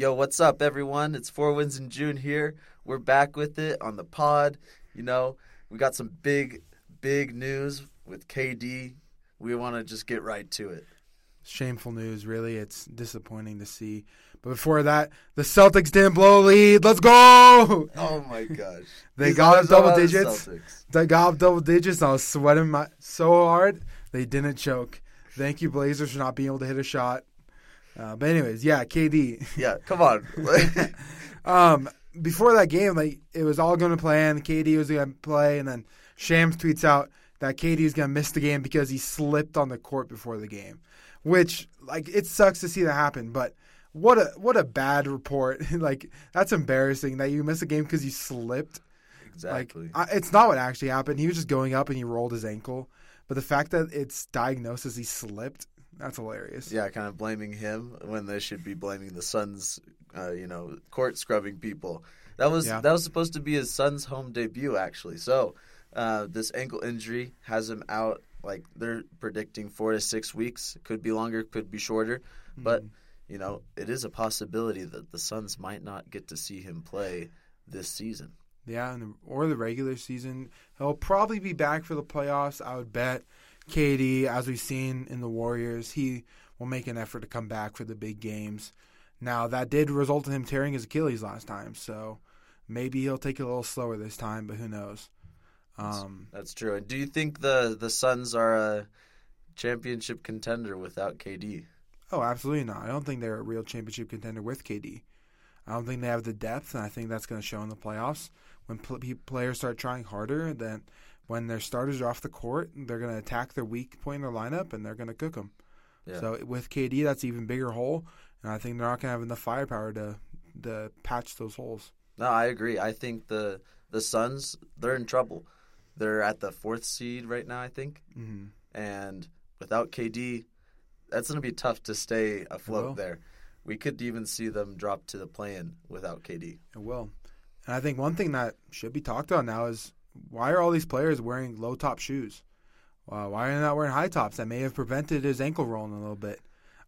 Yo, what's up, everyone? It's Four Wins in June here. We're back with it on the pod. You know, we got some big, big news with KD. We want to just get right to it. Shameful news, really. It's disappointing to see. But before that, the Celtics didn't blow a lead. Let's go! Oh my gosh. They These got up double digits. Celtics. They got up double digits. I was sweating my, so hard. They didn't choke. Thank you, Blazers, for not being able to hit a shot. Uh, but anyways, yeah, KD. Yeah, come on. Um, before that game, like it was all going to plan. KD was going to play, and then Shams tweets out that KD is going to miss the game because he slipped on the court before the game. Which, like, it sucks to see that happen. But what a what a bad report. like that's embarrassing that you miss a game because you slipped. exactly. Like I, it's not what actually happened. He was just going up and he rolled his ankle. But the fact that it's diagnosed as he slipped, that's hilarious. yeah, kind of blaming him when they should be blaming the Suns, uh, you know, court scrubbing people. That was Yeah. that was supposed to be his Suns' home debut, actually. So uh, this ankle injury has him out. Like they're predicting four to six weeks. Could be longer, could be shorter. But you know, it is a possibility that the Suns might not get to see him play this season. Yeah, and the, or the regular season. He'll probably be back for the playoffs. I would bet. KD, as we've seen in the Warriors, he will make an effort to come back for the big games. Now that did result in him tearing his Achilles last time, so maybe he'll take it a little slower this time. But who knows? Um, That's true. And do you think the the Suns are a championship contender without KD? oh, absolutely not. I don't think they're a real championship contender with KD. I don't think they have the depth, and I think that's going to show in the playoffs when pl- players start trying harder. Then, when their starters are off the court, they're going to attack their weak point in their lineup, and they're going to cook them. Yeah. So with KD, that's even bigger hole, and I think they're not going to have enough firepower to to patch those holes. No, I agree. I think the the Suns they're in trouble. They're at the fourth seed right now, I think, hmm and without KD, that's going to be tough to stay afloat there. We could even see them drop to the play-in without KD. It will, and I think one thing that should be talked about now is why are all these players wearing low top shoes? Uh, why are they not wearing high tops? That may have prevented his ankle rolling a little bit.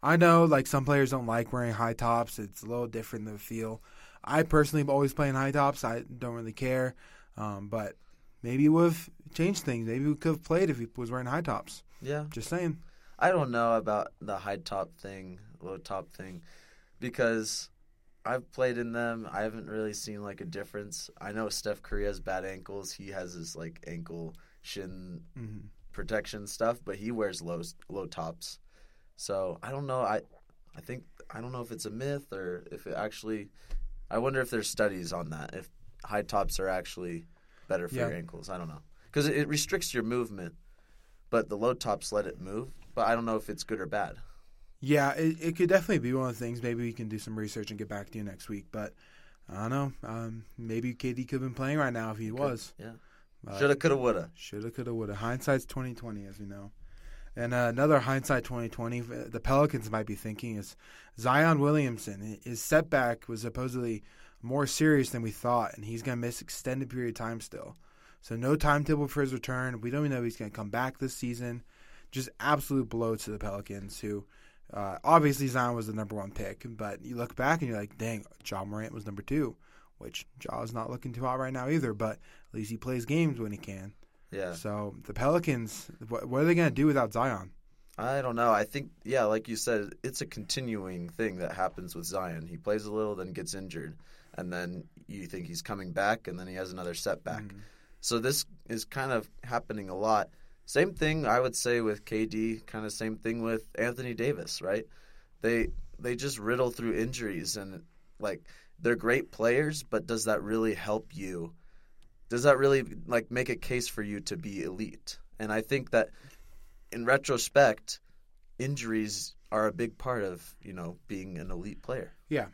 I know, like some players don't like wearing high tops. It's a little different the feel. I personally am always playing high tops. I don't really care, um, but maybe it would have changed things. Maybe we could have played if he was wearing high tops. Yeah, Just saying. I don't know about the high top thing, low top thing, because I've played in them. I haven't really seen like a difference. I know Steph Curry has bad ankles. He has his like ankle shin hmm protection stuff, but he wears low low tops. So I don't know. I I think I don't know if it's a myth or if it actually. I wonder if there's studies on that. If high tops are actually better for Yeah. your ankles. I don't know because it restricts your movement, but the low tops let it move. But I don't know if it's good or bad. Yeah, it, it could definitely be one of the things. Maybe we can do some research and get back to you next week. But I don't know. Um, maybe KD could have been playing right now if he was. Yeah. Shoulda, coulda, woulda. Shoulda, coulda, woulda. Hindsight's twenty twenty, as we know. And uh, another hindsight twenty twenty. The Pelicans might be thinking is Zion Williamson. His setback was supposedly more serious than we thought, and he's gonna miss extended period of time still. So no timetable for his return. We don't even know if he's gonna come back this season. Just absolute blow to the Pelicans, who uh, obviously Zion was the number one pick, but you look back and you're like, dang, Ja Morant was number two, which Ja's not looking too hot right now either. But at least he plays games when he can. Yeah. So the Pelicans, what, what are they going to do without Zion? I don't know. I think, yeah, like you said, it's a continuing thing that happens with Zion. He plays a little, then gets injured, and then you think he's coming back, and then he has another setback. Mm. So this is kind of happening a lot. Same thing I would say with KD. Kind of same thing with Anthony Davis, right? They they just riddle through injuries, and like they're great players, but does that really help you? Does that really like make a case for you to be elite? And I think that in retrospect, injuries are a big part of you know being an elite player. Yeah.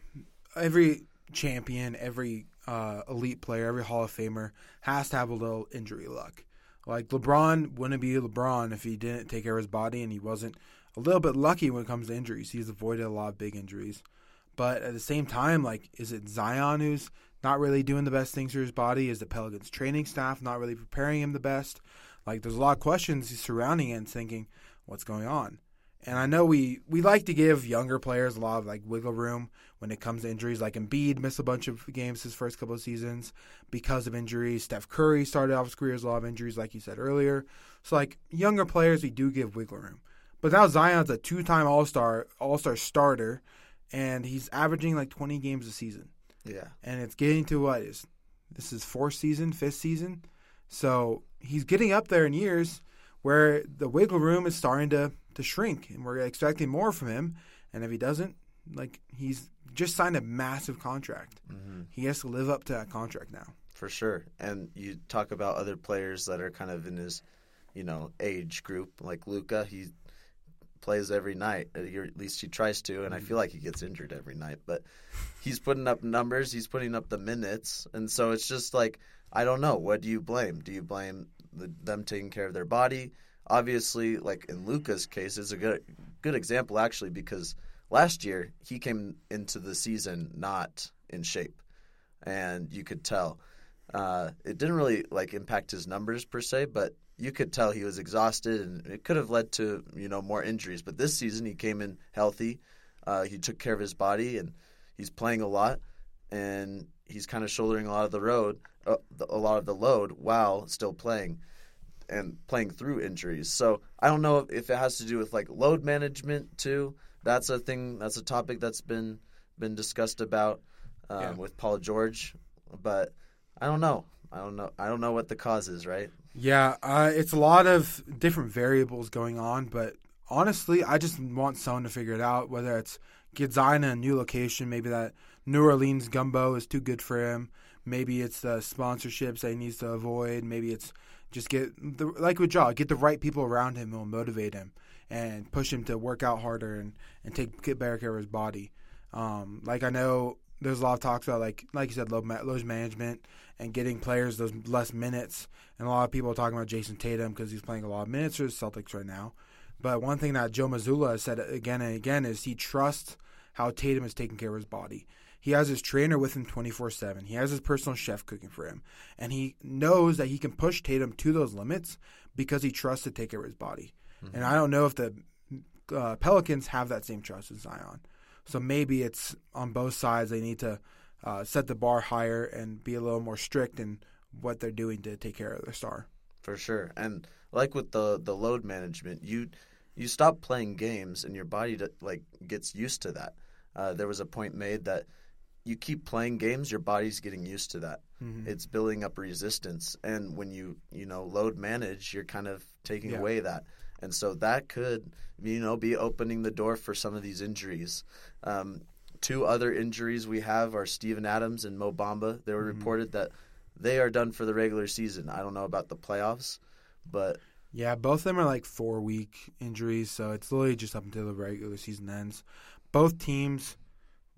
Every champion, every uh, elite player, every Hall of Famer has to have a little injury luck. Like LeBron wouldn't be LeBron if he didn't take care of his body and he wasn't a little bit lucky when it comes to injuries. He's avoided a lot of big injuries. But at the same time, like, is it Zion who's not really doing the best things for his body? Is the Pelicans training staff not really preparing him the best? Like, there's a lot of questions surrounding it and thinking, what's going on? And I know we, we like to give younger players a lot of like wiggle room when it comes to injuries. Like Embiid missed a bunch of games his first couple of seasons because of injuries. Steph Curry started off his career with a lot of injuries, like you said earlier. So like younger players, we do give wiggle room. But now Zion's a two-time All Star, All Star starter, and he's averaging like 20 games a season. Yeah. And it's getting to what is this is fourth season, fifth season, so he's getting up there in years where the wiggle room is starting to to shrink, and we're expecting more from him. And if he doesn't, like he's just signed a massive contract, Mm-hmm. he has to live up to that contract now. For sure. And you talk about other players that are kind of in his, you know, age group, like Luka. He plays every night, or at least he tries to, and I feel like he gets injured every night. But he's putting up numbers, he's putting up the minutes, and so it's just like I don't know. What do you blame? Do you blame the, them taking care of their body? Obviously, like in Luka's case, it's a good good example actually because last year he came into the season not in shape, and you could tell. Uh, it didn't really like impact his numbers per se, but you could tell he was exhausted, and it could have led to you know more injuries. But this season he came in healthy. Uh, he took care of his body, and he's playing a lot, and he's kind of shouldering a lot of the road, uh, a lot of the load while still playing and playing through injuries. So I don't know if it has to do with like load management too. That's a thing. That's a topic that's been been discussed about um, Yeah. with Paul George, but I don't know. I don't know. I don't know what the cause is. Right? Yeah, uh, it's a lot of different variables going on, but honestly, I just want someone to figure it out. Whether it's get Zion in a new location, maybe that New Orleans gumbo is too good for him. Maybe it's the sponsorships that he needs to avoid. Maybe it's just get the like with Ja, get the right people around him who will motivate him and push him to work out harder and and take get better care of his body. Um, like I know there's a lot of talks about like like you said, load, load management and getting players those less minutes. And a lot of people are talking about Jayson Tatum because he's playing a lot of minutes for the Celtics right now. But one thing that Joe Mazzulla has said again and again is he trusts how Tatum is taking care of his body. He has his trainer with him 24 7. He has his personal chef cooking for him. And he knows that he can push Tatum to those limits because he trusts to take care of his body. And I don't know if the uh, Pelicans have that same trust with Zion. So maybe it's on both sides. They need to uh, set the bar higher and be a little more strict in what they're doing to take care of their star. For sure. And like with the the load management, you you stop playing games and your body to, like gets used to that. Uh, there was a point made that you keep playing games, your body's getting used to that. It's building up resistance, and when you you know load manage, you're kind of taking Yeah. away that, and so that could you know be opening the door for some of these injuries. Um, two other injuries we have are Steven Adams and Mo Bamba. They were reported that they are done for the regular season. I don't know about the playoffs, but Yeah, both of them are like four week injuries, so it's literally just up until the regular season ends. Both teams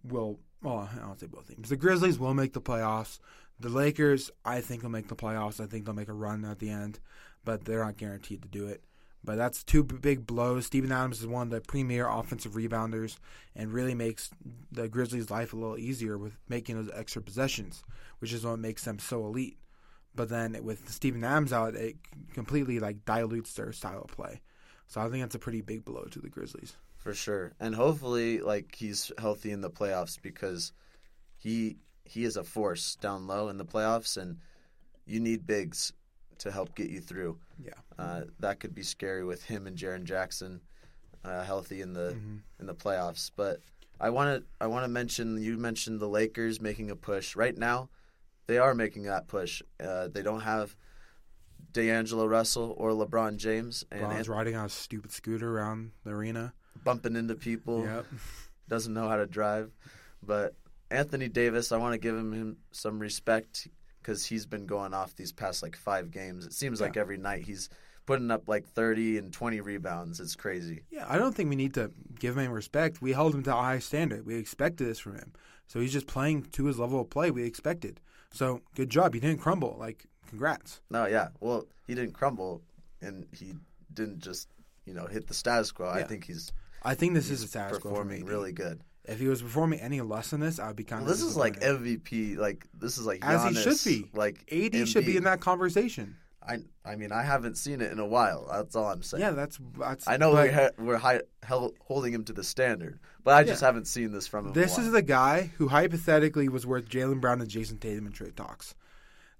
will, well, I don't say both teams. The Grizzlies will make the playoffs. The Lakers, I think, will make the playoffs. I think they'll make a run at the end, but they're not guaranteed to do it. But that's two big blows. Steven Adams is one of the premier offensive rebounders and really makes the Grizzlies' life a little easier with making those extra possessions, which is what makes them so elite. But then with Steven Adams out, it completely like dilutes their style of play. So I think that's a pretty big blow to the Grizzlies. for sure. And hopefully, like he's healthy in the playoffs because he he is a force down low in the playoffs, and you need bigs to help get you through. Yeah. Uh, that could be scary with him and Jaren Jackson uh, healthy in the in the playoffs. But I want to I want to mention you mentioned the Lakers making a push right now. They are making that push. Uh, they don't have D'Angelo Russell or LeBron James, and Bron's An- riding on a stupid scooter around the arena. bumping into people. Yep. doesn't know how to drive. But Anthony Davis, I want to give him, him some respect because he's been going off these past like five games. It seems like every night he's putting up like 30 and 20 rebounds. It's crazy. Yeah, I don't think we need to give him respect. We held him to a high standard. We expected this from him. So he's just playing to his level of play we expected. So good job. He didn't crumble. Like, congrats. No, yeah. Well, he didn't crumble and he didn't just, you know, hit the status quo. I think he's, I think this is a status quo for performing really good. If he was performing any less than this, I would be kind Well, of this is like. MVP. Like this is like As he should be. Like AD should be in that conversation. I I mean I haven't seen it in a while. That's all I'm saying. Yeah, that's that's. I know but we ha- we're high, held, holding him to the standard, but I just haven't seen this from him. This is the guy who hypothetically was worth Jaylen Brown and Jayson Tatum in trade talks.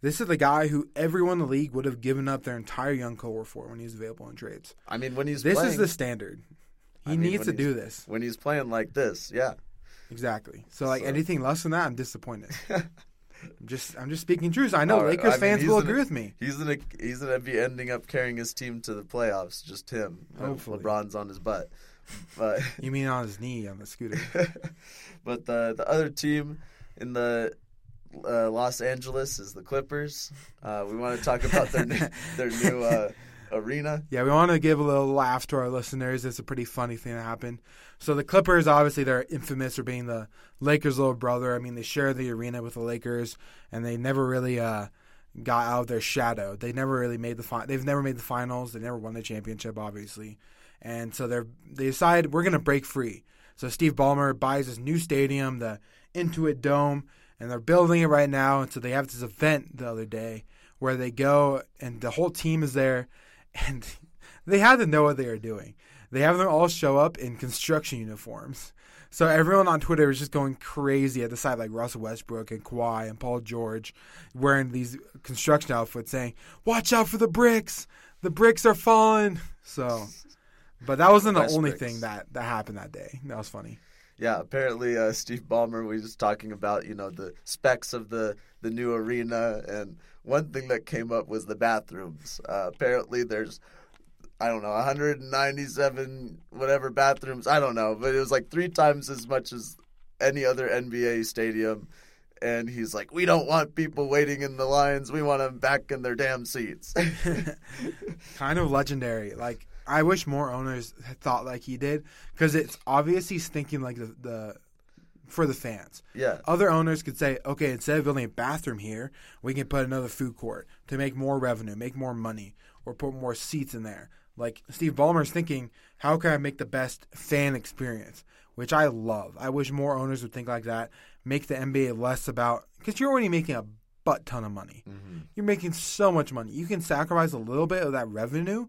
This is the guy who everyone in the league would have given up their entire young core for when he was available in trades. I mean, when he's This playing, is the standard. He I mean, needs to do this. when he's playing like this. Yeah, Exactly. So like So- anything less than that, I'm disappointed. I'm just I'm just speaking truth. I know right, Lakers I mean, fans will gonna- agree with me. he's gonna he's gonna be ending up carrying his team to the playoffs. Just him. Hopefully. LeBron's on his butt. But You mean on his knee on the scooter? but the the other team in the uh, Los Angeles is the Clippers. Uh, we want to talk about their new, their new uh, arena. Yeah, we want to give a little laugh to our listeners. It's a pretty funny thing that happened. So the Clippers, obviously, they're infamous for being the Lakers' little brother. I mean, they share the arena with the Lakers, and they never really uh, got out of their shadow. They never really made the fi- They've never made the finals. They never won the championship, obviously, and so they're they decide we're to break free. So Steve Ballmer buys this new stadium, the Intuit Dome, and they're building it right now. And so they have this event the other day where they go and the whole team is there, and they had to know what they were doing. They have them all show up in construction uniforms. So everyone on Twitter was just going crazy at the side, like Russell Westbrook and Kawhi and Paul George, wearing these construction outfits, saying, "Watch out for the bricks! The bricks are falling." So, but that wasn't the only bricks. thing that that happened that day. That was funny. Yeah, apparently uh, Steve Ballmer was just talking about you know the specs of the the new arena, and one thing that came up was the bathrooms. Uh, apparently, there's I don't know 197 whatever bathrooms. I don't know, but it was like three times as much as any other NBA stadium. And he's like, "We don't want people waiting in the lines. We want them back in their damn seats." kind of legendary. Like I wish more owners thought like he did because it's obvious he's thinking like the, the for the fans. yeah, Other owners could say, okay, instead of building a bathroom here, we can put another food court to make more revenue, make more money, or put more seats in there. Like Steve Ballmer's thinking, how can I make the best fan experience? Which I love. I wish more owners would think like that. Make the NBA less about because you're already making a butt ton of money. Mm-hmm. You're making so much money. You can sacrifice a little bit of that revenue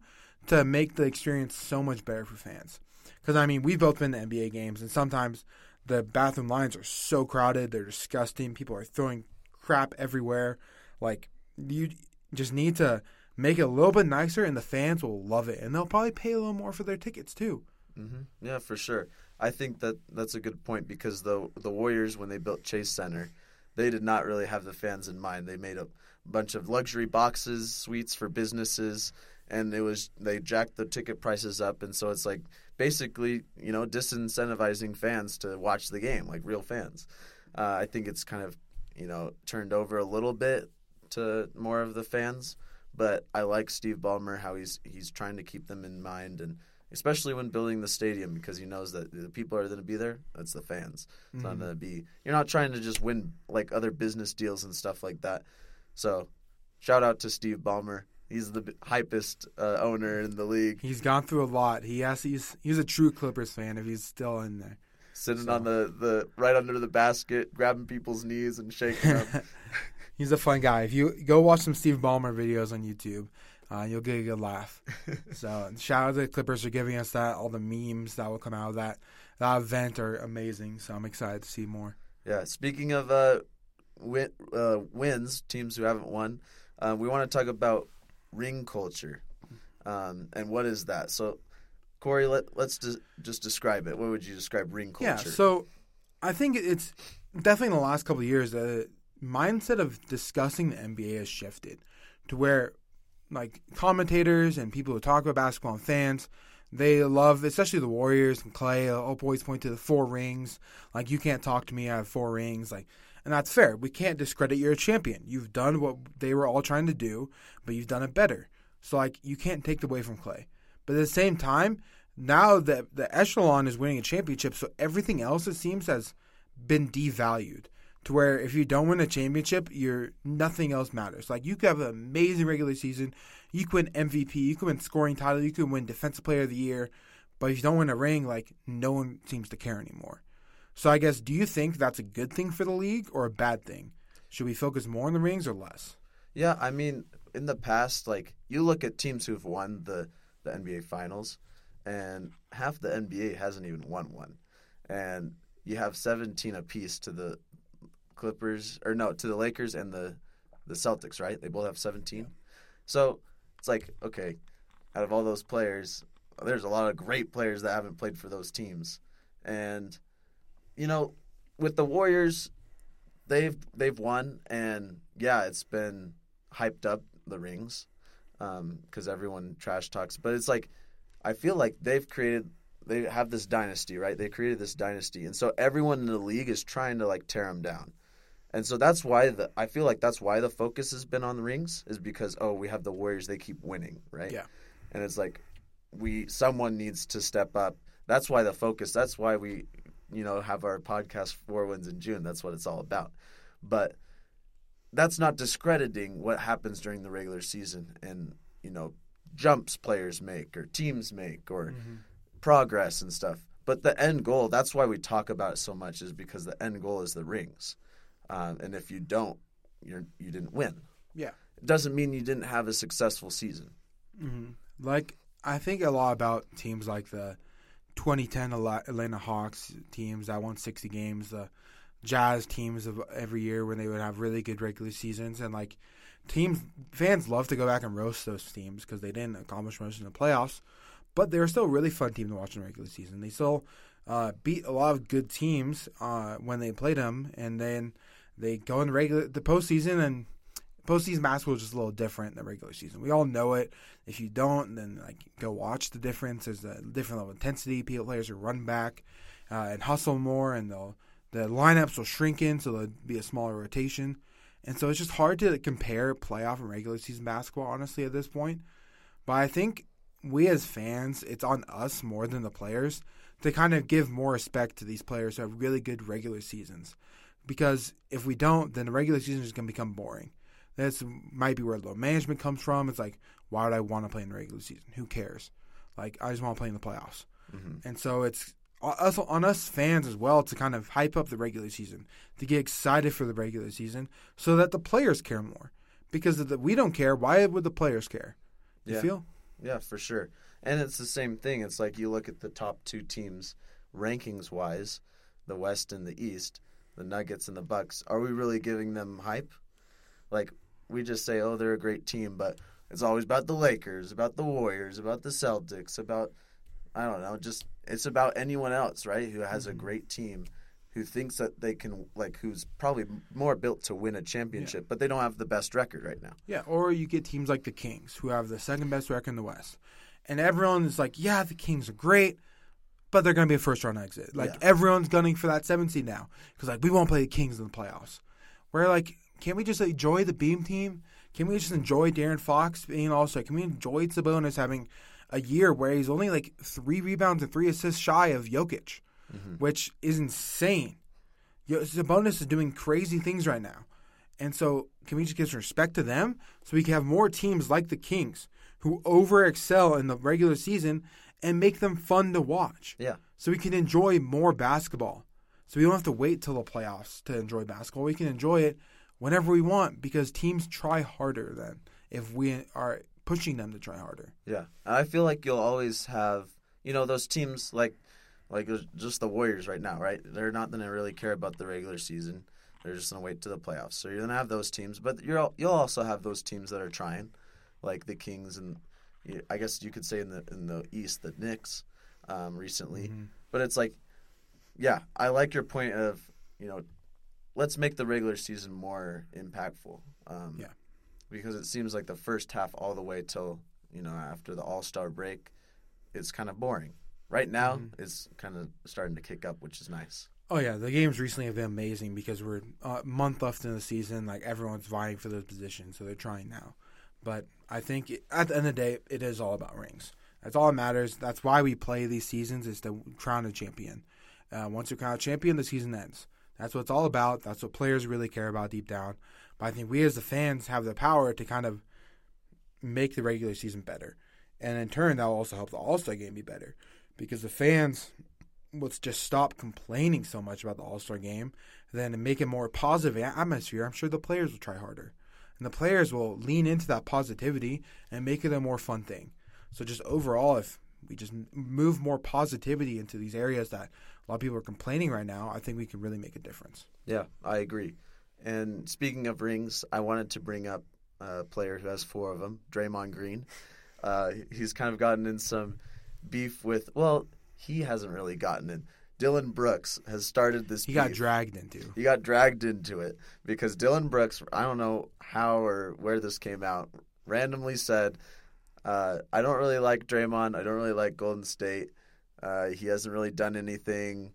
to make the experience so much better for fans. Because I mean, we've both been to NBA games, and sometimes the bathroom lines are so crowded, they're disgusting. People are throwing crap everywhere. Like you just need to make it a little bit nicer, and the fans will love it, and they'll probably pay a little more for their tickets too. hmm Yeah, for sure. I think that that's a good point because the the Warriors when they built Chase Center, they did not really have the fans in mind. They made a bunch of luxury boxes, suites for businesses, and it was they jacked the ticket prices up, and so it's like basically you know disincentivizing fans to watch the game like real fans. Uh, I think it's kind of you know turned over a little bit to more of the fans, but I like Steve Ballmer how he's he's trying to keep them in mind and especially when building the stadium because he knows that the people are going to be there. That's the fans. It's not going to be. You're not trying to just win like other business deals and stuff like that. So, shout out to Steve Ballmer. He's the hypest uh, owner in the league, He's gone through a lot. He has he's he's a true Clippers fan if he's still in there. sitting So- on the, the right under the basket, grabbing people's knees and shaking them. he's a fun guy. If you go watch some Steve Ballmer videos on YouTube, uh, you'll get a good laugh. so shout out to the Clippers for giving us that. All the memes that will come out of that that event are amazing. So I'm excited to see more. Yeah. Speaking of uh, win, uh, wins, teams who haven't won, uh, we want to talk about ring culture, um, and what is that? So, Corey, let, let's des- just describe it. What would you describe ring culture? Yeah, so I think it's definitely in the last couple of years the mindset of discussing the NBA has shifted to where like commentators and people who talk about basketball and fans they love especially the Warriors and Clay uh, always point to the four rings like you can't talk to me I have four rings like and that's fair. We can't discredit you're a champion. You've done what they were all trying to do but you've done it better. So like you can't take it away from Clay. But at the same time now the the echelon is winning a championship, so everything else it seems has been devalued. To where if you don't win a championship, you're nothing else matters. Like you could have an amazing regular season, you could win MVP, you could win scoring title, you could win defensive player of the year, but if you don't win a ring, like no one seems to care anymore. So I guess do you think that's a good thing for the league or a bad thing? Should we focus more on the rings or less? Yeah, I mean, in the past, like you look at teams who've won the the NBA Finals, and half the NBA hasn't even won one, and you have 17 apiece to the Clippers or no to the Lakers and the the Celtics, right? They both have 17. So it's like okay, out of all those players, there's a lot of great players that haven't played for those teams, and you know, with the Warriors, they've they've won, and yeah, it's been hyped up the rings because um, everyone trash talks, but it's like I feel like they've created they have this dynasty, right? They created this dynasty, and so everyone in the league is trying to like tear them down. And so that's why the I feel like that's why the focus has been on the rings is because oh we have the Warriors they keep winning right Yeah. and it's like we someone needs to step up that's why the focus that's why we you know have our podcast four wins in June. That's what it's all about. But that's not discrediting what happens during the regular season and you know jumps players make or teams make or progress and stuff. But the end goal that's why we talk about it so much is because the end goal is the rings. Um, and if you don't you're you didn't win. Yeah. it doesn't mean you didn't have a successful season. Hmm Like I think a lot about teams like the 2010 Atlanta Hawks teams that won 60 games, the Jazz teams of every year when they would have really good regular seasons, and like teams fans love to go back and roast those teams because they didn't accomplish much in the playoffs, but they were still a really fun team to watch in the regular season. They still uh, beat a lot of good teams uh, when they played them, and then they go in regular the postseason and postseason basketball is just a little different than regular season. We all know it. If you don't, then like go watch the difference. There's a different level of intensity. Players will run back uh, and hustle more, and they'll the lineups will shrink in, so there'll be a smaller rotation. And so it's just hard to compare playoff and regular season basketball, honestly, at this point. But I think we as fans, it's on us more than the players to kind of give more respect to these players who have really good regular seasons. Because if we don't, then the regular season is going to become boring. This might be where load management comes from. It's like, why would I want to play in the regular season? Who cares? Like, I just want to play in the playoffs. Mm-hmm. And so it's on us, on us fans as well to kind of hype up the regular season, to get excited for the regular season, so that the players care more. Because if the, we don't care, why would the players care? You Yeah. feel? Yeah, for sure. And it's the same thing. It's like you look at the top two teams rankings wise, the West and the East, the Nuggets and the Bucks. Are we really giving them hype? Like we just say, "Oh, they're a great team," but it's always about the Lakers, about the Warriors, about the Celtics, about I don't know, just it's about anyone else, right? Who has a mm-hmm. great team who thinks that they can like who's probably more built to win a championship, but they don't have the best record right now. Yeah, or you get teams like the Kings, who have the second best record in the West. And everyone is like, yeah, the Kings are great, but they're going to be a first round exit. Like, Yeah. everyone's gunning for that seven seed now. Because, like, we won't play the Kings in the playoffs. We're like, can't we just enjoy the Beam team? Can we just enjoy De'Aaron Fox being also? Can we enjoy Sabonis having a year where he's only like three rebounds and three assists shy of Jokic, mm-hmm. which is insane. Yo- Sabonis is doing crazy things right now. And so, can we just give some respect to them so we can have more teams like the Kings who over excel in the regular season and make them fun to watch? Yeah. So we can enjoy more basketball. So we don't have to wait till the playoffs to enjoy basketball. We can enjoy it whenever we want because teams try harder then if we are pushing them to try harder. Yeah, I feel like you'll always have you know those teams like like just the Warriors right now, right? They're not going to really care about the regular season. They're just going to wait to the playoffs. So you're going to have those teams, but you're you'll also have those teams that are trying, like the Kings and I guess you could say in the in the East the Knicks um, recently. But it's like, yeah, I like your point of you know, let's make the regular season more impactful. Um, Yeah. because it seems like the first half all the way till you know after the All Star break, it's kind of boring. Right now, it's kind of starting to kick up, which is nice. Oh yeah, the games recently have been amazing because we're a month left in the season. Like everyone's vying for those positions, so they're trying now. But I think it, at the end of the day, it is all about rings. That's all that matters. That's why we play these seasons is to crown a champion. Uh, once you're crowned a champion, the season ends. That's what it's all about. That's what players really care about deep down. But I think we as the fans have the power to kind of make the regular season better, and in turn, that will also help the All Star game be better because the fans let's just stop complaining so much about the All Star game, then make it more positive atmosphere. I'm sure the players will try harder. and the players will lean into that positivity and make it a more fun thing. So just overall, if we just move more positivity into these areas that lot of people are complaining right now, I think we can really make a difference. Yeah, I agree. And speaking of rings, I wanted to bring up a player who has four of them, Draymond Green. Uh, he's kind of gotten in some beef with. Well, he hasn't really gotten in. Dillon Brooks has started this. He beef. got dragged into. He got dragged into it because Dillon Brooks. I don't know how or where this came out. Randomly said, uh, "I don't really like Draymond. I don't really like Golden State. Uh, he hasn't really done anything.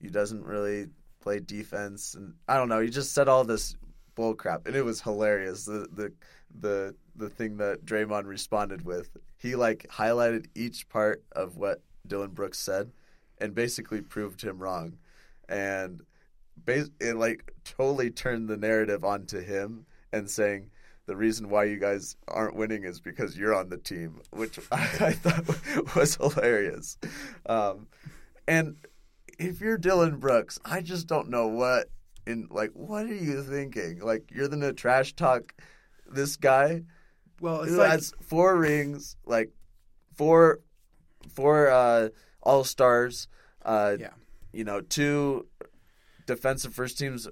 He doesn't really play defense, and I don't know. He just said all this bull crap, and it was hilarious. The the the the thing that Draymond responded with, he like highlighted each part of what Dillon Brooks said, and basically proved him wrong, and bas- it like totally turned the narrative onto him and saying. The reason why you guys aren't winning is because you're on the team, which I, thought was hilarious. Um, and if you're Dillon Brooks, I just don't know what in like what are you thinking? Like you're gonna trash talk this guy Well, it's who like has four rings, like four four uh, all stars, uh, Yeah. you know, two defensive first teams.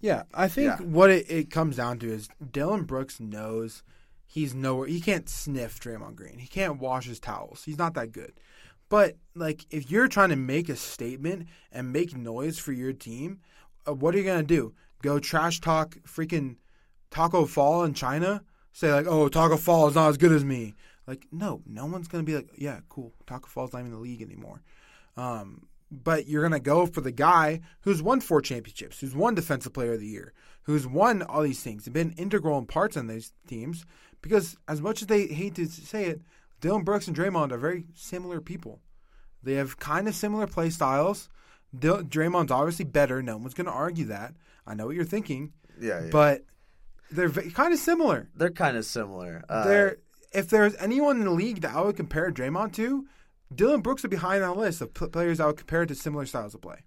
Yeah, I think Yeah. what it, it comes down to is Dillon Brooks knows he's nowhere. He can't sniff Draymond Green. He can't wash his towels. He's not that good. But like, if you're trying to make a statement and make noise for your team, uh, what are you gonna do? Go trash talk freaking Tacko Fall in China? Say like, oh, Tacko Fall is not as good as me. Like, no, no one's gonna be like, yeah, cool. Tacko Fall's not even in the league anymore. Um, but you're going to go for the guy who's won four championships, who's won Defensive Player of the Year, who's won all these things and been integral in parts on these teams. Because as much as they hate to say it, Dillon Brooks and Draymond are very similar people. They have kind of similar play styles. Dil- Draymond's obviously better. No one's going to argue that. I know what you're thinking, Yeah, yeah. but they're v- kind of similar. they're kind of similar. Uh, They're if there's anyone in the league that I would compare Draymond to, Dillon Brooks would be high on that list of players I would compare to similar styles of play.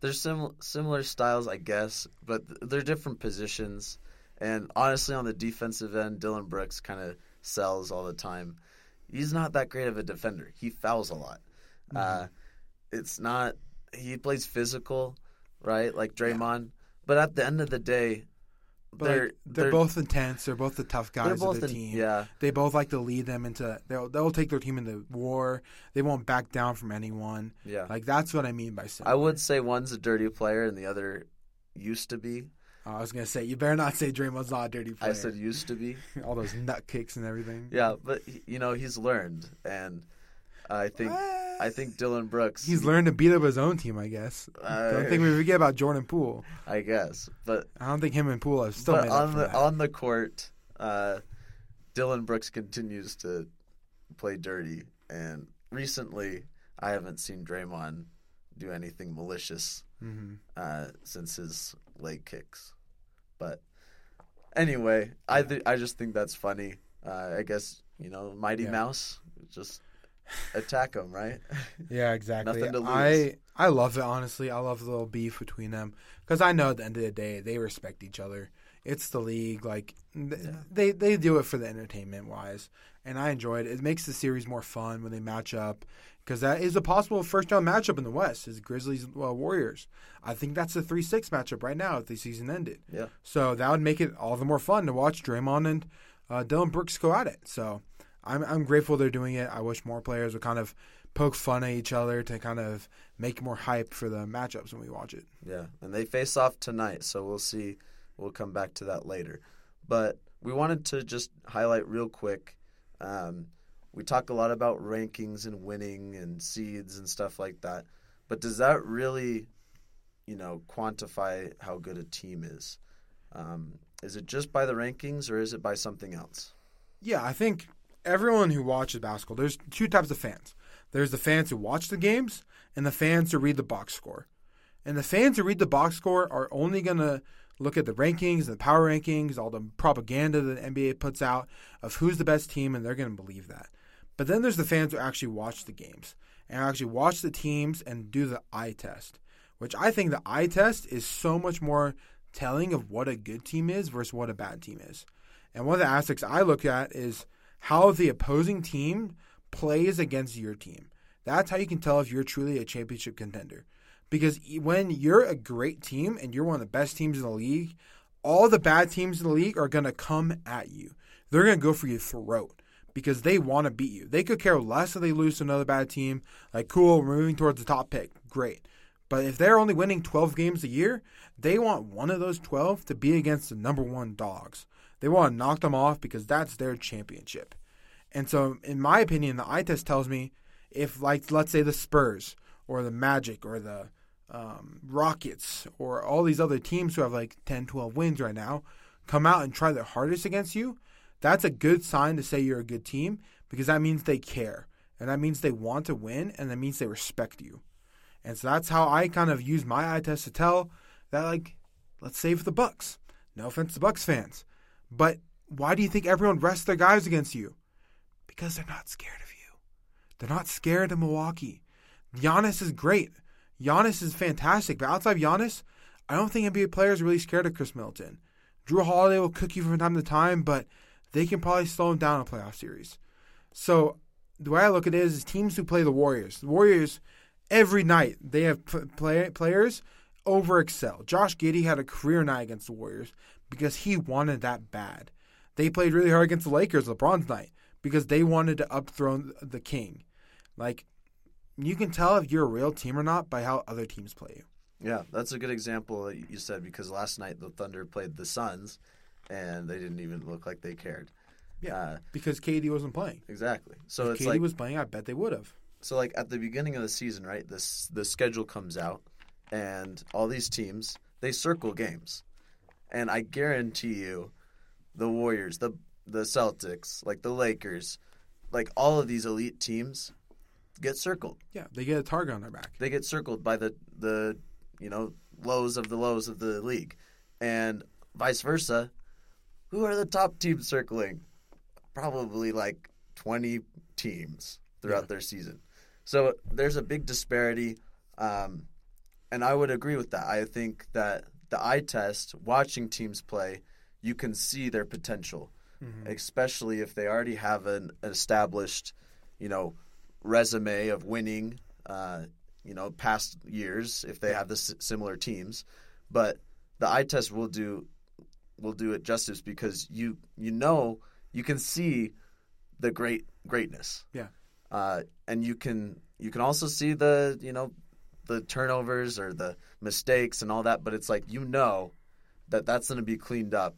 they're sim- similar styles, I guess, but th- they're different positions. And honestly, on the defensive end, Dillon Brooks kind of sells all the time. He's not that great of a defender. He fouls a lot. Uh, it's not. He plays physical, right, like Draymond. But at the end of the day, But they're like, they're, both intense. They're both the tough guys of the in- team. Yeah, They both like to lead them into. They'll they'll take their team into war. They won't back down from anyone. yeah. Like that's what I mean by similar. I would say one's a dirty player and the other used to be. Oh, I was gonna say you better not say Draymond's not a dirty player. I said used to be. all those nut kicks and everything. Yeah, but you know he's learned, and I think I think Dillon Brooks. He's learned to beat up his own team. I guess. Uh, don't think we forget about Jordan Poole. I guess, but I don't think him and Poole have still but on the that. on the court, uh, Dillon Brooks continues to play dirty, and recently I haven't seen Draymond do anything malicious hmm uh, since his leg kicks. But anyway, I th- I just think that's funny. Uh, I guess you know, Mighty Yeah. Mouse, just attack them, right? Yeah, exactly. Nothing to lose. I I love it honestly. I love the little beef between them because I know at the end of the day they respect each other. It's the league, like th- Yeah. they they do it for the entertainment wise, and I enjoy it. It makes the series more fun when they match up because that is a possible first round matchup in the West is Grizzlies uh, Warriors. I think that's a three six matchup right now if the season ended. Yeah. So that would make it all the more fun to watch Draymond and uh, Dillon Brooks go at it. So I'm I'm grateful they're doing it. I wish more players would kind of poke fun at each other to kind of make more hype for the matchups when we watch it. Yeah, and they face off tonight, so we'll see. We'll come back to that later. But we wanted to just highlight real quick. Um, we talk a lot about rankings and winning and seeds and stuff like that. But does that really, you know, quantify how good a team is? Um, is it just by the rankings or is it by something else? Yeah, I think everyone who watches basketball, there's two types of fans. There's the fans who watch the games and the fans who read the box score. And the fans who read the box score are only going to look at the rankings, the power rankings, all the propaganda that the NBA puts out of who's the best team, and they're going to believe that. But then there's the fans who actually watch the games and actually watch the teams and do the eye test, which I think the eye test is so much more telling of what a good team is versus what a bad team is. And one of the aspects I look at is how the opposing team plays against your team. That's how you can tell if you're truly a championship contender. Because when you're a great team and you're one of the best teams in the league, all the bad teams in the league are going to come at you. They're going to go for your throat because they want to beat you. They could care less if they lose to another bad team. Like, cool, we're moving towards the top pick. Great. But if they're only winning 12 games a year, they want one of those 12 to be against the number one dogs. They want to knock them off because that's their championship. And so, in my opinion, the eye test tells me if, like, let's say the Spurs or the Magic or the um, Rockets or all these other teams who have like 10, 12 wins right now come out and try their hardest against you, that's a good sign to say you're a good team because that means they care and that means they want to win and that means they respect you. And so that's how I kind of use my eye test to tell that like let's save the Bucks. No offense to Bucks fans, but why do you think everyone rests their guys against you? Because they're not scared of you. They're not scared of Milwaukee. Giannis is great. Giannis is fantastic, but outside of Giannis, I don't think NBA players are really scared of Khris Middleton. Jrue Holiday will cook you from time to time, but they can probably slow him down in a playoff series. So the way I look at it is, is teams who play the Warriors. The Warriors, every night, they have play, players over excel. Josh Giddey had a career night against the Warriors because he wanted that bad. They played really hard against the Lakers, LeBron's night, because they wanted to upthrone the king. Like, you can tell if you're a real team or not by how other teams play you. Yeah, that's a good example that you said because last night the Thunder played the Suns, and they didn't even look like they cared. Yeah, uh, because KD wasn't playing. Exactly. So if KD like was playing, I bet they would have. So like at the beginning of the season, right? This the schedule comes out, and all these teams they circle games, and I guarantee you, the Warriors, the the Celtics, like the Lakers, like all of these elite teams, get circled. Yeah, they get a target on their back. They get circled by the the you know lows of the lows of the league, and vice versa. Who are the top teams circling? Probably like twenty teams throughout yeah. their season. So there's a big disparity, um, and I would agree with that. I think that the eye test, watching teams play, you can see their potential, mm-hmm. especially if they already have an established, you know, resume of winning, uh, you know, past years if they have the s- similar teams. But the eye test will do will do it justice because you you know you can see the great greatness. Yeah. Uh, and you can you can also see the you know the turnovers or the mistakes and all that, but it's like you know that that's going to be cleaned up,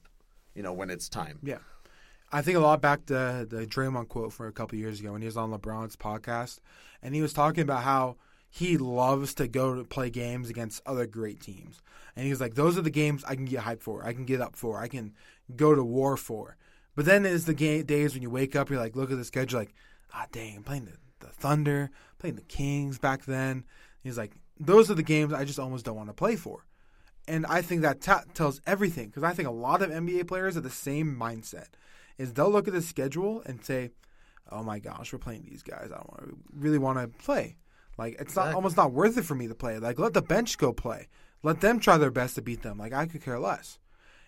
you know, when it's time. Yeah. I think a lot back to the Draymond quote from a couple years ago when he was on LeBron's podcast, and he was talking about how he loves to go to play games against other great teams, and he was like, "Those are the games I can get hyped for, I can get up for, I can go to war for." But then there's the game, days when you wake up, you're like, look at the schedule, like, ah, dang, I'm playing the, the Thunder, playing the Kings back then. He's like, those are the games I just almost don't want to play for. And I think that t- tells everything because I think a lot of NBA players are the same mindset is they'll look at the schedule and say, "Oh my gosh, we're playing these guys. I don't wanna, really want to play. Like it's exactly. not almost not worth it for me to play. Like let the bench go play. Let them try their best to beat them. Like I could care less."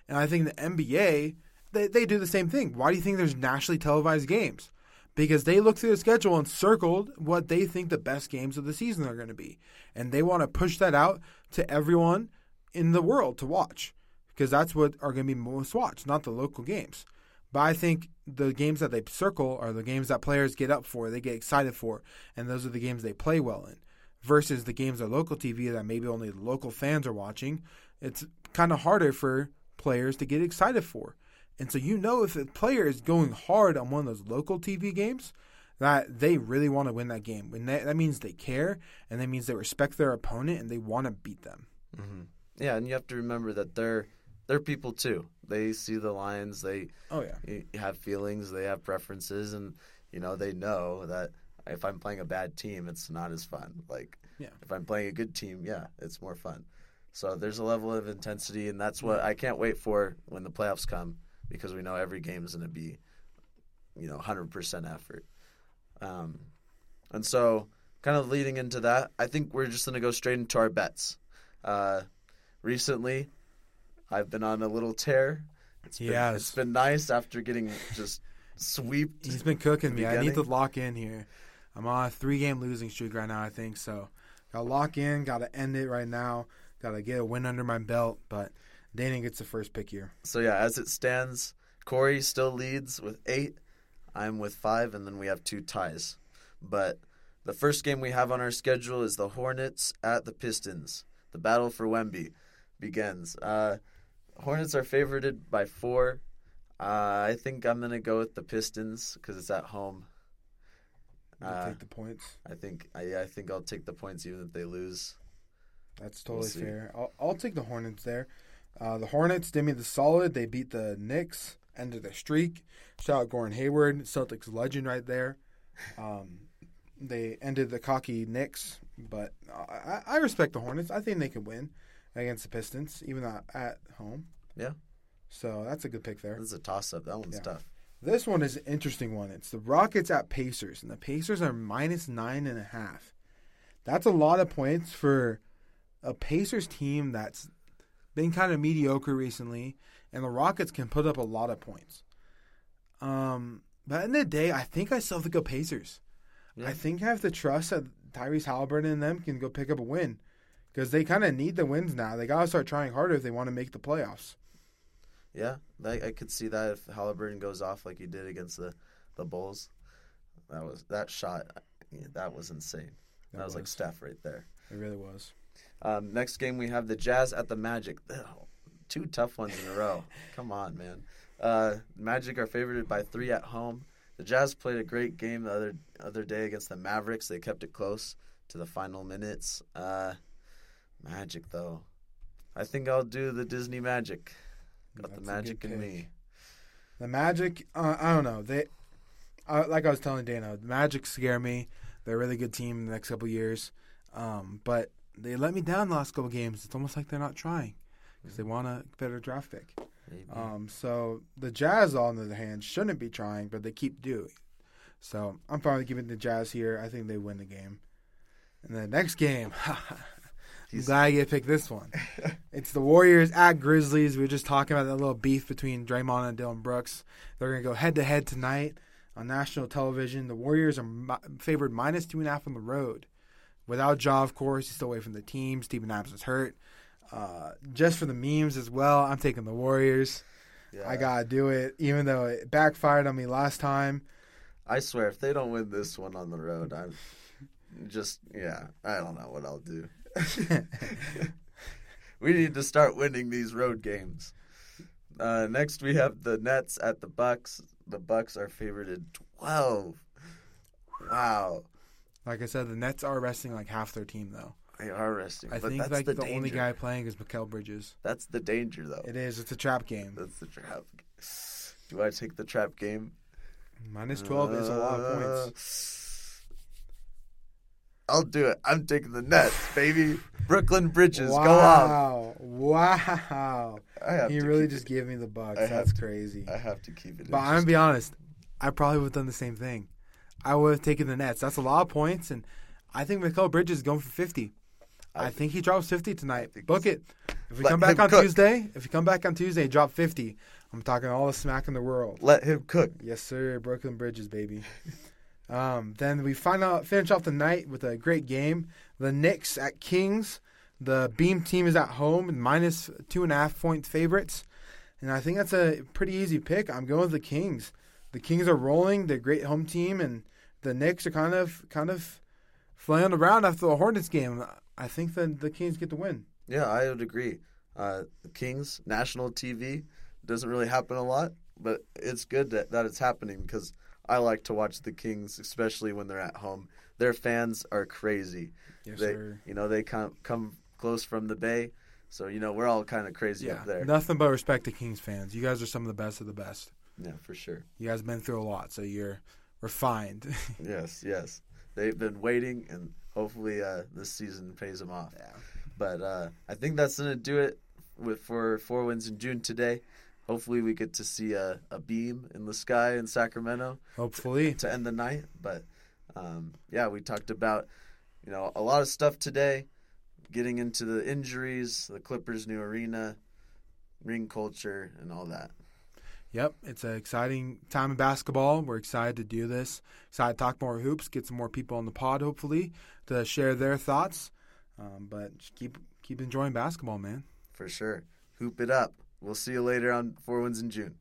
And I think the NBA they they do the same thing. Why do you think there's nationally televised games? Because they look through the schedule and circled what they think the best games of the season are going to be, and they want to push that out to everyone in the world to watch because that's what are going to be most watched, not the local games. But I think the games that they circle are the games that players get up for, they get excited for, and those are the games they play well in. Versus the games on local TV that maybe only local fans are watching, it's kind of harder for players to get excited for. And so you know if a player is going hard on one of those local TV games, that they really want to win that game. And that, that means they care, and that means they respect their opponent and they want to beat them. Mm-hmm. Yeah, and you have to remember that they're they're people too. They see the lines. They oh yeah have feelings. They have preferences, and you know they know that if I'm playing a bad team, it's not as fun. Like yeah. if I'm playing a good team, yeah, it's more fun. So there's a level of intensity, and that's what I can't wait for when the playoffs come because we know every game is going to be, you know, 100% effort. Um, and so, kind of leading into that, I think we're just going to go straight into our bets. Uh, recently, I've been on a little tear, It's been, has. It's been nice after getting just swept. He's been cooking me. I need to lock in here. I'm on a three game losing streak right now, I think. So, got to lock in, got to end it right now. Got to get a win under my belt. But Dana gets the first pick here. So yeah, as it stands, Corey still leads with eight. I'm with five, and then we have two ties. But the first game we have on our schedule is the Hornets at the Pistons. The battle for Wemby begins. Uh, Hornets are favorited by four. Uh, I think I'm gonna go with the Pistons because it's at home. Uh, take the points. I think I, I think I'll take the points even if they lose. That's we'll totally fair. I'll, I'll take the Hornets there. Uh, the Hornets did me the solid. They beat the Knicks, ended their streak. Shout out Gordon Hayward, Celtics legend right there. Um, they ended the cocky Knicks, but I, I respect the Hornets. I think they can win against the Pistons, even at, at home. Yeah. So that's a good pick there. This is a toss up. That one's Yeah. tough. This one is an interesting one. It's the Rockets at Pacers, and the Pacers are minus nine and a half. That's a lot of points for a Pacers team that's been kind of mediocre recently, and the Rockets can put up a lot of points. Um, but in the day, I think I still have to go Pacers. Yeah. I think I have to trust that Tyrese Halliburton and them can go pick up a win because they kind of need the wins now. They got to start trying harder if they want to make the playoffs. Yeah, I, I could see that if Halliburton goes off like he did against the, the Bulls. That was that shot. that was insane. That, That was, like was. Steph right there. It really was. Um, next game we have the Jazz at the Magic. Ugh, two tough ones in a row. Come on, man. Uh, Magic are favored by three at home. The Jazz played a great game the other other day against the Mavericks. They kept it close to the final minutes. Uh, Magic though, I think I'll do the Disney Magic. Got That's the Magic in me. The Magic, uh, I don't know. They, uh, like I was telling Dana, the Magic scare me. They're a really good team in the next couple years, um, but they let me down the last couple games. It's almost like they're not trying because they want a better draft pick. Um, so the Jazz, on the other hand, shouldn't be trying, but they keep doing. So I'm probably giving the Jazz here. I think they win the game. And the next game, I'm glad I get to pick this one. It's the Warriors at Grizzlies. We were just talking about that little beef between Draymond and Dillon Brooks. They're going to go head to head tonight on national television. The Warriors are mi- favored minus two and a half on the road. Without Ja, of course, he's still away from the team. Steven Adams is hurt. Uh, just for the memes as well, I'm taking the Warriors. Yeah. I gotta do it, even though it backfired on me last time. I swear, if they don't win this one on the road, I'm just yeah. I don't know what I'll do. we need to start winning these road games. Uh, next, we have the Nets at the Bucks. The Bucks are favored in twelve. Wow, like I said, the Nets are resting like half their team though. they are resting. I but think that's like the, the, only guy playing is Mikal Bridges. That's the danger, though. It is. It's a trap game. That's the trap. Do I take the trap game? Minus twelve is a lot of Uh, points. I'll do it. I'm taking the Nets, baby. Brooklyn Bridges, go off. Wow! Wow! He really just it. gave me the Bucks. That's to. crazy. I have to keep it. But I'm gonna be honest. I probably would have done the same thing. I would have taken the Nets. That's a lot of points, and I think Mikal Bridges is going for fifty. I, I think he drops fifty tonight. Book it. If we come back on cook. Tuesday, if you come back on Tuesday, drop fifty. I'm talking all the smack in the world. Let him cook. Yes, sir. Brooklyn Bridges, baby. um, then we find out, finish off the night with a great game. The Knicks at Kings. The Beam team is at home, minus two and a half point favorites. And I think that's a pretty easy pick. I'm going with the Kings. The Kings are rolling. They're a great home team, and the Knicks are kind of kind of flying around after the Hornets game. I think that the Kings get the win. Yeah, I would agree. Uh, the Kings national TV doesn't really happen a lot, but it's good that, that it's happening because I like to watch the Kings, especially when they're at home. Their fans are crazy. Yes, they, sir. you know, they come come close from the Bay, so you know we're all kind of crazy Yeah, up there. nothing but respect to Kings fans. You guys are some of the best of the best. Yeah, for sure. You guys been through a lot, so you're refined. Yes, yes. They've been waiting, and hopefully uh, this season pays them off. Yeah. But uh, I think that's gonna do it with for four wins in June today. Hopefully, we get to see a, a beam in the sky in Sacramento Hopefully, to end the night. But um, yeah, we talked about you know a lot of stuff today, getting into the injuries, the Clippers' new arena, ring culture, and all that. Yep, it's an exciting time in basketball. We're excited to do this. Excited to talk more hoops, get some more people on the pod, hopefully, to share their thoughts. Um, but just keep keep enjoying basketball, man. For sure. Hoop it up. We'll see you later on Four Wins in June.